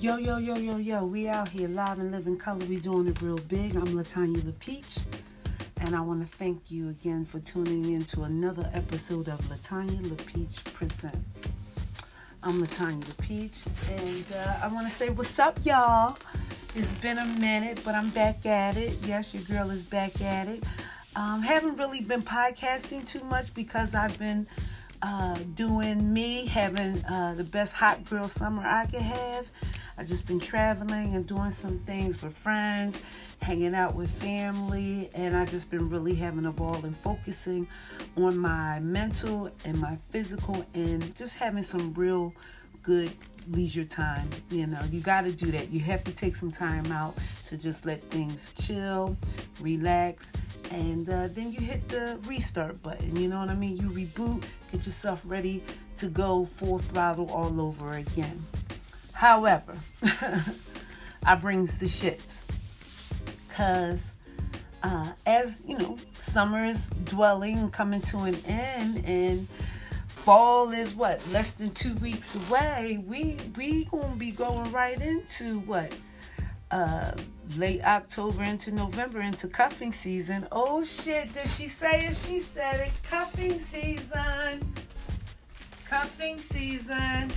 Yo, yo, yo, yo, yo, we out here live and living color. We doing it real big. I'm Latanya LaPeach, and I want to thank you again for tuning in to another episode of Latanya LaPeach Presents. I'm Latanya LaPeach, and uh, I want to say what's up, y'all. It's been a minute, but I'm back at it. Yes, your girl is back at it. Um, haven't really been podcasting too much because I've been uh, doing me, having uh, the best hot girl summer I could have. I've just been traveling and doing some things with friends, hanging out with family, and I've just been really having a ball and focusing on my mental and my physical and just having some real good leisure time. You know, you got to do that. You have to take some time out to just let things chill, relax, and uh, then you hit the restart button. You know what I mean? You reboot, get yourself ready to go full throttle all over again. However, I brings the shits because uh, as you know, summer is dwelling, coming to an end, and fall is what less than two weeks away. We we gonna be going right into what uh, late October into November into cuffing season. Oh shit! Did she say it? She said it. Cuffing season. Cuffing season.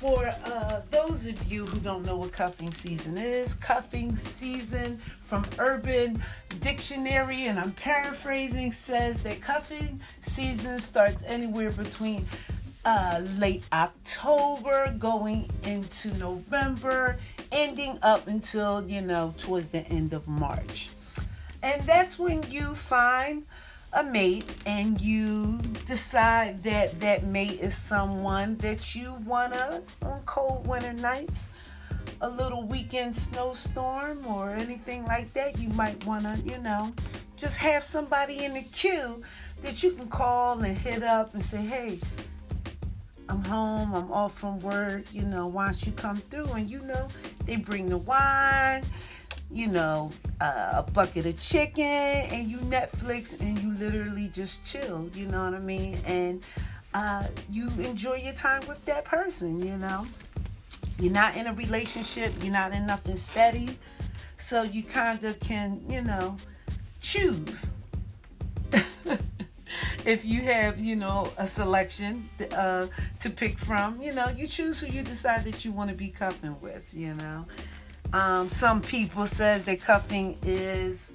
For uh, those of you who don't know what cuffing season is, cuffing season from Urban Dictionary, and I'm paraphrasing, says that cuffing season starts anywhere between uh, late October going into November, ending up until, you know, towards the end of March. And that's when you find a mate and you decide that that mate is someone that you want to on cold winter nights a little weekend snowstorm or anything like that you might want to you know just have somebody in the queue that you can call and hit up and say hey i'm home i'm off from work you know why don't you come through? And you know they bring the wine you know, uh, a bucket of chicken and you Netflix and you literally just chill, you know what I mean? And uh, you enjoy your time with that person, you know? You're not in a relationship, you're not in nothing steady. So you kind of can, you know, choose. if you have, you know, a selection uh, to pick from, you know, you choose who you decide that you want to be cuffing with, you know. Um, some people says that cuffing is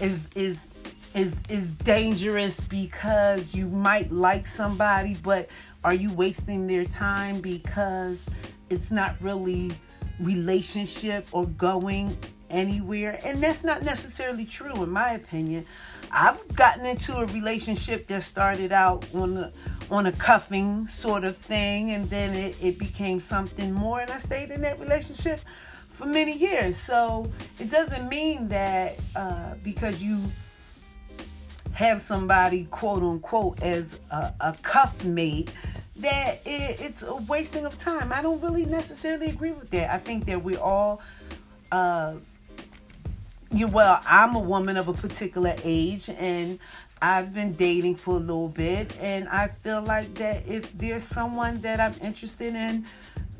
is is is is dangerous because you might like somebody, but are you wasting their time because it's not really relationship or going anywhere? And that's not necessarily true in my opinion. I've gotten into a relationship that started out on a on a cuffing sort of thing and then it, it became something more and I stayed in that relationship for many years. So it doesn't mean that uh, because you have somebody quote unquote as a, a cuff mate that it, it's a wasting of time. I don't really necessarily agree with that. I think that we all uh, you well, I'm a woman of a particular age and I've been dating for a little bit and I feel like that if there's someone that I'm interested in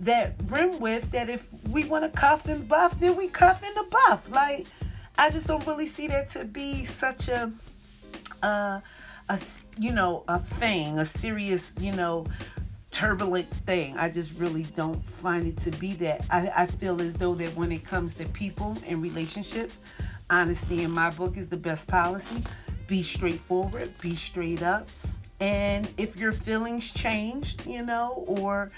that rim with that if we want to cuff and buff, then we cuff and the buff. Like I just don't really see that to be such a uh a you know a thing, a serious, you know, turbulent thing. I just really don't find it to be that. I, I feel as though that when it comes to people and relationships, honesty in my book is the best policy. Be straightforward, be straight up. And if your feelings change, you know, or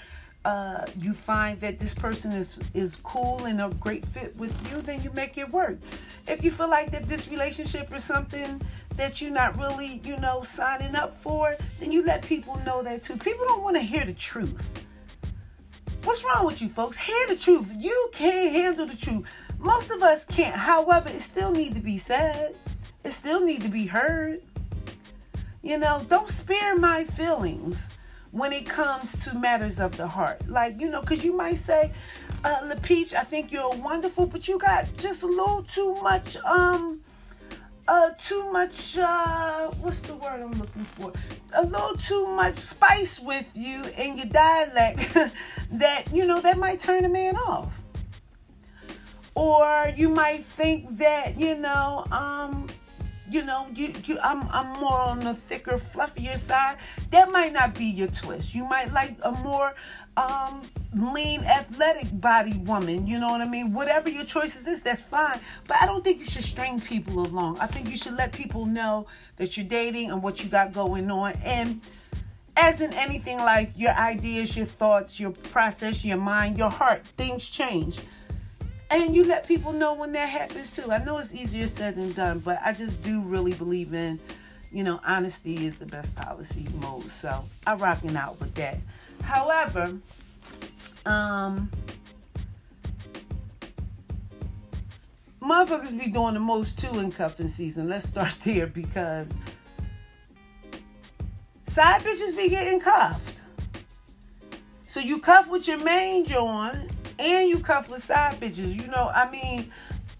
uh, you find that this person is is cool and a great fit with you, then you make it work. If you feel like that this relationship is something that you're not really, you know, signing up for, then you let people know that too. People don't want to hear the truth. What's wrong with you folks? Hear the truth. You can't handle the truth. Most of us can't. However, it still need to be said. It still need to be heard. You know, don't spare my feelings when it comes to matters of the heart. Like, you know, because you might say, uh, LaPeach, I think you're wonderful, but you got just a little too much, um, uh too much uh what's the word I'm looking for? A little too much spice with you in your dialect that you know that might turn a man off. Or you might think that, you know, um you know, you, you I'm I'm more on the thicker, fluffier side. That might not be your twist. You might like a more um, lean, athletic body woman. You know what I mean? Whatever your choices is, that's fine. But I don't think you should string people along. I think you should let people know that you're dating and what you got going on. And as in anything life, your ideas, your thoughts, your process, your mind, your heart, things change. And you let people know when that happens too. I know it's easier said than done, but I just do really believe in, you know, honesty is the best policy mode. So I'm rocking out with that. However, um, motherfuckers be doing the most too in cuffing season. Let's start there because side bitches be getting cuffed. So you cuff with your joint and you cuff with side bitches. You know, I mean,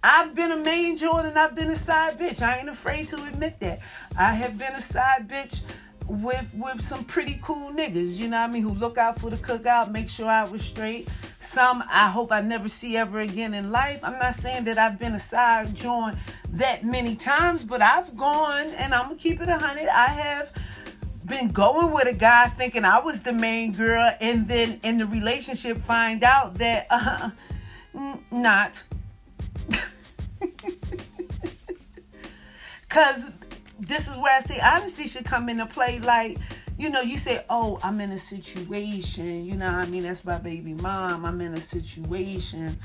I've been a main joint and I've been a side bitch. I ain't afraid to admit that. I have been a side bitch with with some pretty cool niggas, you know what I mean, who look out for the cookout, make sure I was straight. Some I hope I never see ever again in life. I'm not saying that I've been a side joint that many times, but I've gone and I'm gonna keep it a hundred. I have been going with a guy thinking I was the main girl, and then in the relationship find out that uh, n- not. Cause this is where I say honesty should come into play. Like, you know, you say, Oh, I'm in a situation, you know I mean? That's my baby mom. I'm in a situation,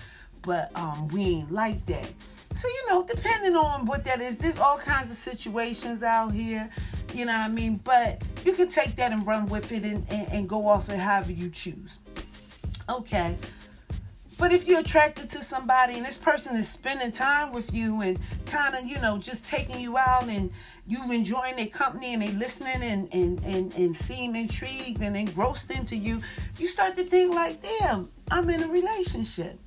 but um we ain't like that. So, you know, depending on what that is, there's all kinds of situations out here, you know what I mean? But you can take that and run with it and, and, and go off it however you choose. Okay. But if you're attracted to somebody and this person is spending time with you and kind of, you know, just taking you out and you enjoying their company and they listening and, and, and, and seem intrigued and engrossed into you, you start to think like, damn, I'm in a relationship.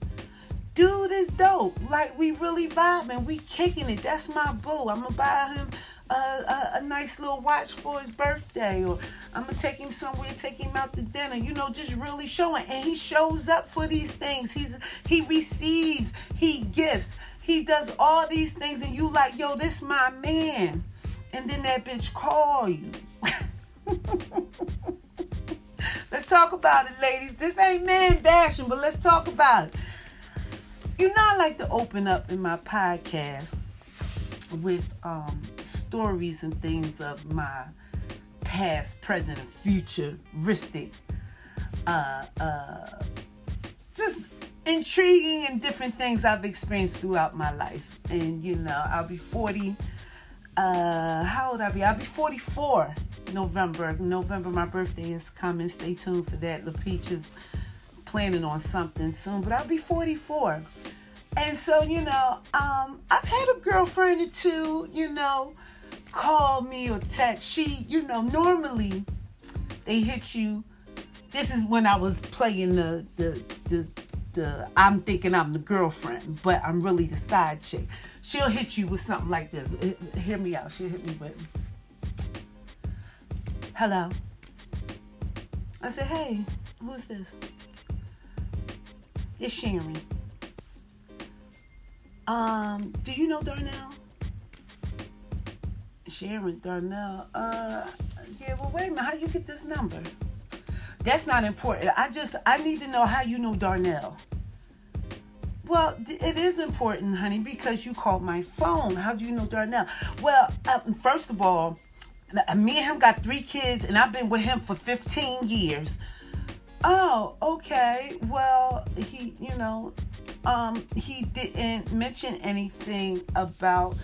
Dude is dope. Like we really vibing. We kicking it. That's my boo. I'm gonna buy him a, a, a, nice little watch for his birthday, or I'm gonna take him somewhere, take him out to dinner. You know, just really showing. And he shows up for these things. He's he receives, he gifts, he does all these things, and you like, yo, this my man. And then that bitch call you. let's talk about it, ladies. This ain't man bashing, but let's talk about it. You know, I like to open up in my podcast with um, stories and things of my past, present, and futuristic, uh, uh, just intriguing and different things I've experienced throughout my life. And you know, I'll be 40. Uh, how old I be? I'll be 44 November. November, my birthday is coming. Stay tuned for that. The Peach is planning on something soon, but I'll be 44. And so, you know, um, I've had a girlfriend or two, you know, call me or text. She, you know, normally they hit you. This is when I was playing the the the the I'm thinking I'm the girlfriend, but I'm really the side chick. She'll hit you with something like this. Hear me out. She'll hit me with, "Hello." I said, "Hey, who's this?" It's Sharon. Um, do you know Darnell? Sharon Darnell. Uh, yeah. Well, wait a minute. How you get this number? That's not important. I just I need to know how you know Darnell. Well, it is important, honey, because you called my phone. How do you know Darnell? Well, uh, first of all, me and him got three kids, and I've been with him for 15 years. Oh, okay. Well, he, you know, um, he didn't mention anything about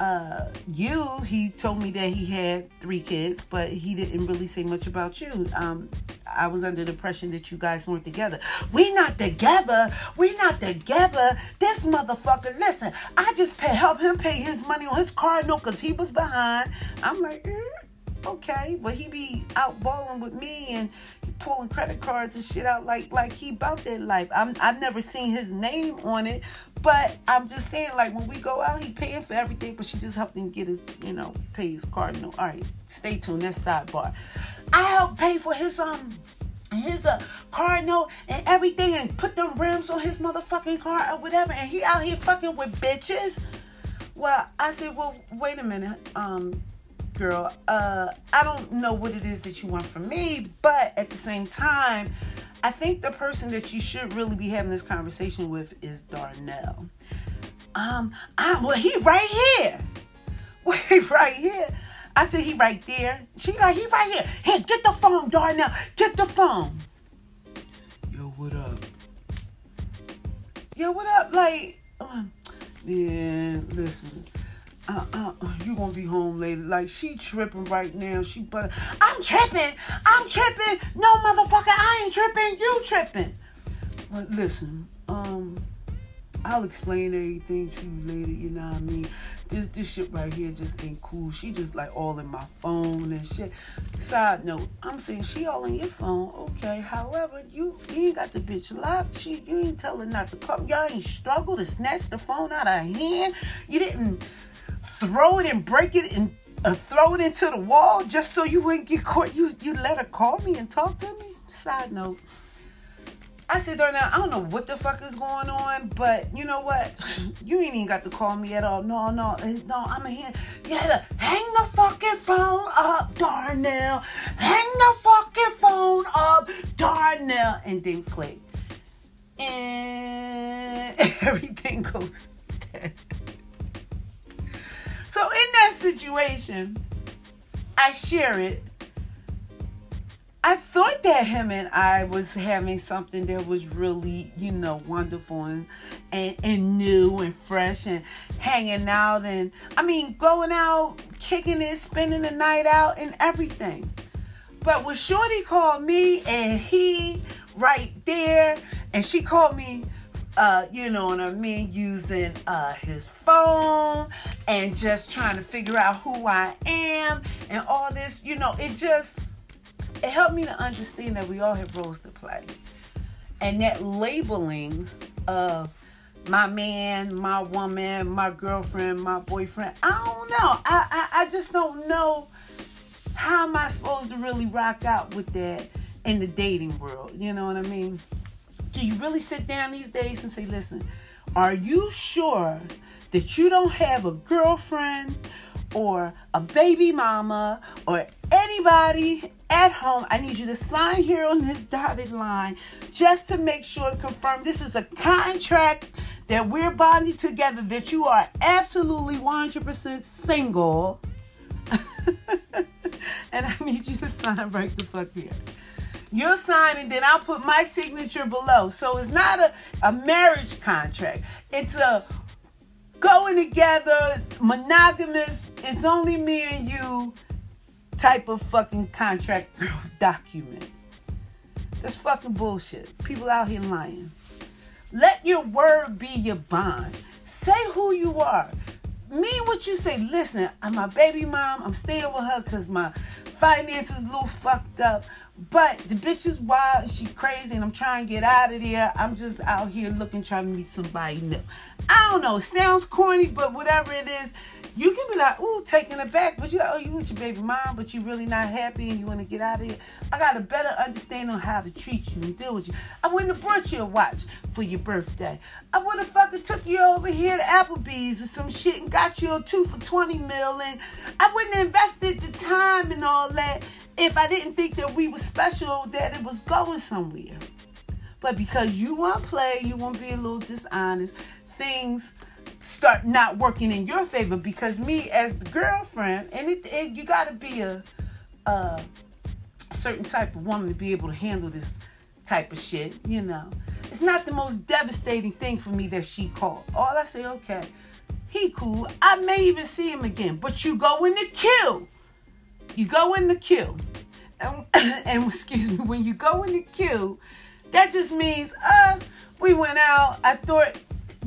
uh, you. He told me that he had three kids, but he didn't really say much about you. Um, I was under the impression that you guys weren't together. We not together. We not together. This motherfucker. Listen, I just pay, help him pay his money on his car note because he was behind. I'm like. Eh okay, but he be out balling with me and pulling credit cards and shit out like like he about that life. I'm I've never seen his name on it, But I'm just saying, like when we go out, he paying for everything, but she just helped him get his, you know, pay his card. No, all right, stay tuned. That's sidebar. I helped pay for his um his uh, car note and everything and put the rims on his motherfucking car or whatever and he out here fucking with bitches well i said well wait a minute um girl uh i don't know what it is that you want from me but at the same time i think the person that you should really be having this conversation with is darnell um i well he right here wait right here I said, he right there. She like, he right here. Here, get the phone, Darnell. Get the phone. Yo, what up? Yo, what up? Like, um, man, listen. Uh, uh, uh, you gonna be home later. Like she tripping right now. She but I'm tripping. I'm tripping. No motherfucker, I ain't tripping. You tripping. But listen, um, I'll explain everything to you later. You know what I mean? this this shit right here just ain't cool. She just like all in my phone and shit. Side note, I'm saying she all in your phone, okay. However, you you ain't got the bitch locked. She you ain't telling not to come. Y'all ain't struggle to snatch the phone out of her hand. You didn't throw it and break it and uh, throw it into the wall just so you wouldn't get caught. You you let her call me and talk to me. Side note. I said, Darnell, I don't know what the fuck is going on, but you know what? You ain't even got to call me at all. No, no, eh, no, I'm a hand. Had hang the fucking phone up, Darnell. Hang the fucking phone up, Darnell. And then click. And everything goes dead. So in that situation, I share it I thought that him and I was having something that was really, you know, wonderful and, and, and new and fresh and hanging out and I mean going out, kicking it, spending the night out and everything. But when Shorty called me and he right there and she called me uh, you know what I mean, using uh, his phone and just trying to figure out who I am and all this, you know, it just it helped me to understand that we all have roles to play. And that labeling of my man, my woman, my girlfriend, my boyfriend, I don't know. I, I, I just don't know how am I supposed to really rock out with that in the dating world. You know what I mean? Do you really sit down these days and say, listen, are you sure that you don't have a girlfriend or a baby mama or anybody at home, I need you to sign here on this dotted line just to make sure and confirm this is a contract that we're bonding together, that you are absolutely 100% single. and I need you to sign right the fuck here. You'll sign and then I'll put my signature below. So it's not a, a marriage contract. It's a going together, monogamous, it's only me and you type of fucking contract document. That's fucking bullshit. People out here lying. Let your word be your bond. Say who you are. Mean what you say. Listen, I'm my baby mom. I'm staying with her because my finances a little fucked up. But the bitch is wild. She crazy, and I'm trying to get out of there. I'm just out here looking, trying to meet somebody new. I don't know. Sounds corny, but whatever it is, you can be like, ooh, taking it back, but you like, oh, you with your baby mom, but you really not happy and you want to get out of here. I got a better understanding on how to treat you and deal with you. I wouldn't have brought you a watch for your birthday. I would have fucking took you over here to Applebee's or some shit and got you a two for 20 mil. And I wouldn't have invested the time and all that if I didn't think that we were special, that it was going somewhere. But because you want to play, you want to be a little dishonest, things start not working in your favor. Because me as the girlfriend and it, it you got to be a, a certain type of woman to be able to handle this type of shit you know. It's not the most devastating thing for me that she called all i say okay he cool. I may even see him again but you go in the queue you go in the queue and, and excuse me when you go in the queue that just means uh we went out i thought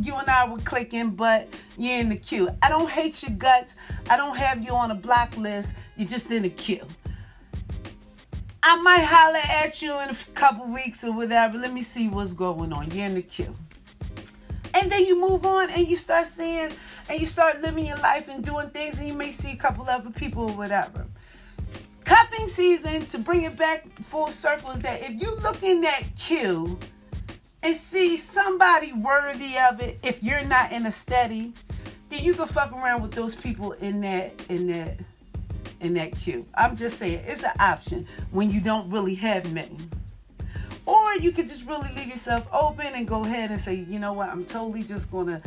you and I were clicking, but you're in the queue. I don't hate your guts. I don't have you on a block list. You're just in the queue. I might holler at you in a couple weeks or whatever. Let me see what's going on. You're in the queue. And then you move on and you start seeing and you start living your life and doing things and you may see a couple other people or whatever. Cuffing season, to bring it back full circle, is that if you look in that queue and see somebody worthy of it, if you're not in a steady, then you can fuck around with those people in that in that in that queue. I'm just saying it's an option when you don't really have many. Or you could just really leave yourself open and go ahead and say, you know what, I'm totally just gonna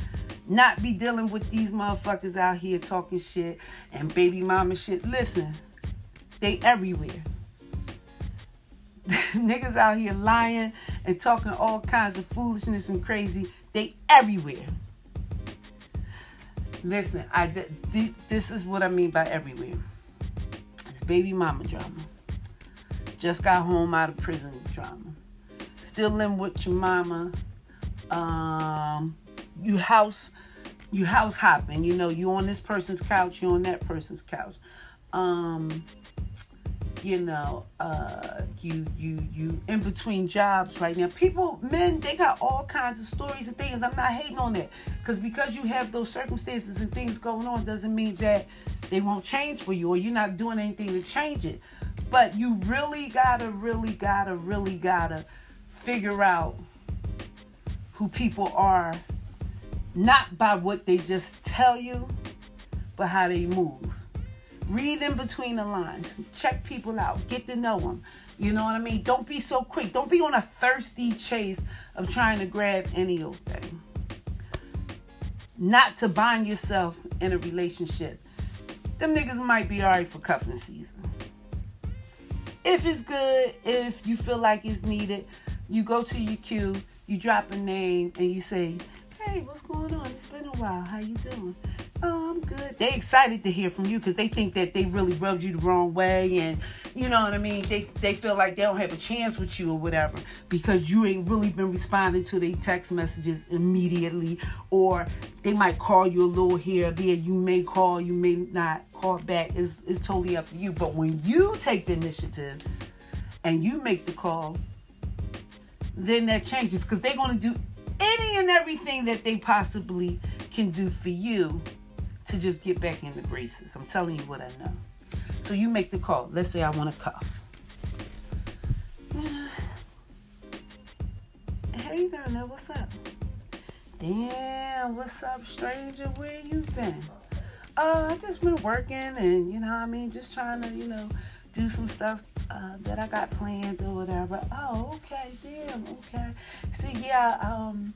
not be dealing with these motherfuckers out here talking shit and baby mama shit. Listen, they everywhere. Niggas out here lying and talking all kinds of foolishness and crazy. They everywhere. Listen, I this is what I mean by everywhere. It's baby mama drama. Just got home out of prison drama still living with your mama. Um, you house, you house hopping. You know, you on this person's couch, you on that person's couch. Um, you know, uh, you you you in between jobs right now. People, men, they got all kinds of stories and things. I'm not hating on that because because you have those circumstances and things going on doesn't mean that they won't change for you or you're not doing anything to change it. But you really gotta, really gotta, really gotta figure out who people are not by what they just tell you, but how they move. Read in between the lines. Check people out. Get to know them. You know what I mean? Don't be so quick. Don't be on a thirsty chase of trying to grab any old thing. Not to bind yourself in a relationship. Them niggas might be alright for cuffing season. If it's good, if you feel like it's needed, you go to your queue, you drop a name, and you say, "Hey, what's going on? It's been a while. How you doing?" "Oh, I'm good." They excited to hear from you because they think that they really rubbed you the wrong way, and you know what I mean. They they feel like they don't have a chance with you or whatever because you ain't really been responding to their text messages immediately, or they might call you a little here there. You may call, you may not call back. Is is totally up to you. But when you take the initiative and you make the call then that changes because they're going to do any and everything that they possibly can do for you to just get back in the braces. I'm telling you what I know. So you make the call. Let's say I want to cuff. hey, Darnell, what's up? Damn, what's up, stranger? Where you been? Uh, I just been working and, you know I mean, just trying to, you know, do some stuff uh, that I got planned or whatever. Oh, okay, damn, okay. See, yeah, um,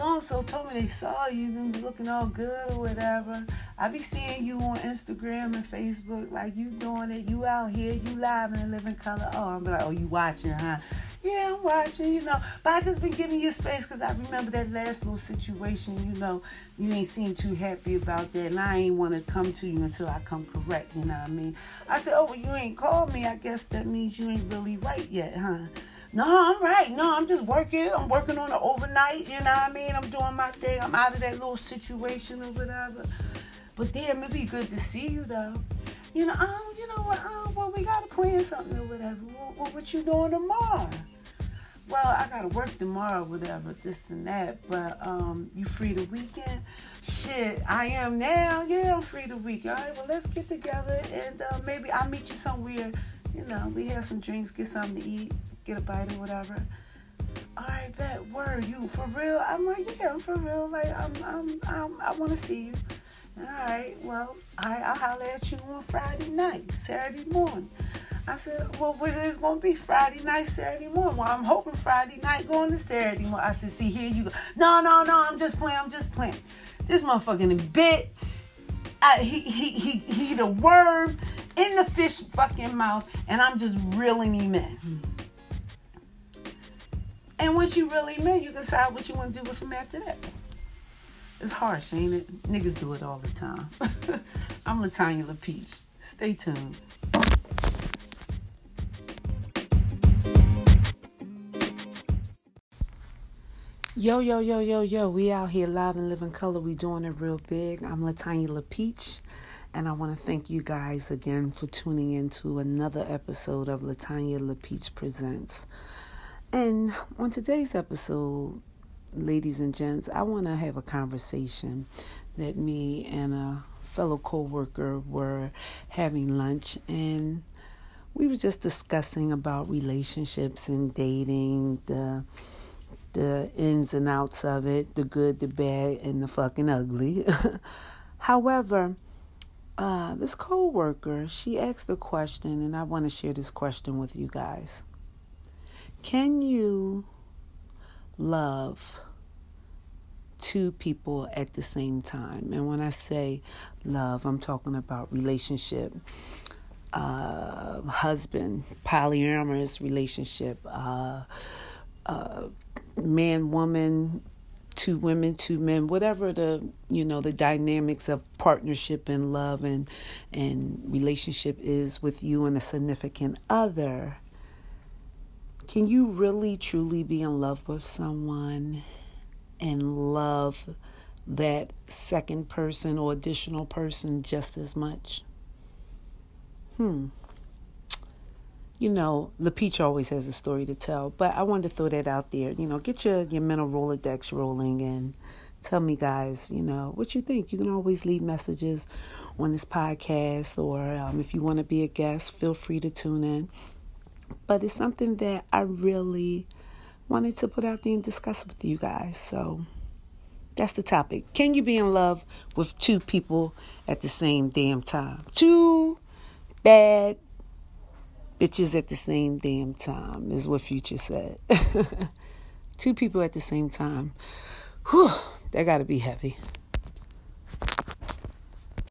so and so told me they saw you you looking all good or whatever. I be seeing you on Instagram and Facebook, like you doing it. You out here, you live in a living color. Oh, I'm like, oh, you watching, huh? Yeah, I'm watching, you know. But I just been giving you space because I remember that last little situation, you know. You ain't seem too happy about that. And I ain't want to come to you until I come correct, you know what I mean? I said, oh, well, you ain't called me. I guess that means you ain't really right yet, huh? No, I'm right. No, I'm just working. I'm working on the overnight, you know what I mean? I'm doing my thing. I'm out of that little situation or whatever. But damn, it'd be good to see you, though. You know, oh, you know what? Oh, well, we got to plan something or whatever. What, what you doing tomorrow? well, I gotta work tomorrow, whatever, this and that. But um, you free the weekend? Shit, I am now. Yeah, I'm free the week. All right, well, let's get together and uh, maybe I'll meet you somewhere. You know, we have some drinks, get something to eat, get a bite or whatever. All right, that word, you for real? I'm like, yeah, I'm for real. Like, I'm, I'm, I'm I want to see you. All right, well, I, I'll holler at you on Friday night, Saturday morning. I said, well, was it going to be Friday night, Saturday morning? Well, I'm hoping Friday night going to Saturday morning. I said, see, here you go. No, no, no, I'm just playing. I'm just playing. This motherfucking bit. I, he, he, he, he the worm in the fish fucking mouth, and I'm just reeling him in. And once you really in, you decide what you want to do with him after that. It's harsh, ain't it? Niggas do it all the time. I'm Latanya LaPeach. Stay tuned. Yo, yo, yo, yo, yo, we out here live and living color. We doing it real big. I'm Latanya LaPeach, and I want to thank you guys again for tuning in to another episode of Latanya LaPeach Presents. And on today's episode, ladies and gents, I want to have a conversation that me and a fellow co-worker were having lunch and we were just discussing about relationships and dating, the the ins and outs of it, the good, the bad, and the fucking ugly. However, uh, this co-worker, she asked a question, and I want to share this question with you guys. Can you love two people at the same time? And when I say love, I'm talking about relationship, uh, husband, polyamorous relationship, uh, uh, man, woman, two women, two men, whatever the you know the dynamics of partnership and love and and relationship is with you and a significant other. Can you really truly be in love with someone and love that second person or additional person just as much? Hmm. You know, the peach always has a story to tell, but I wanted to throw that out there. You know, get your, your mental Rolodex rolling and tell me, guys, you know, what you think. You can always leave messages on this podcast, or um, if you want to be a guest, feel free to tune in. But it's something that I really wanted to put out there and discuss with you guys. So that's the topic. Can you be in love with two people at the same damn time? Two bad bitches at the same damn time, is what Future said. two people at the same time. Whew, that gotta be heavy.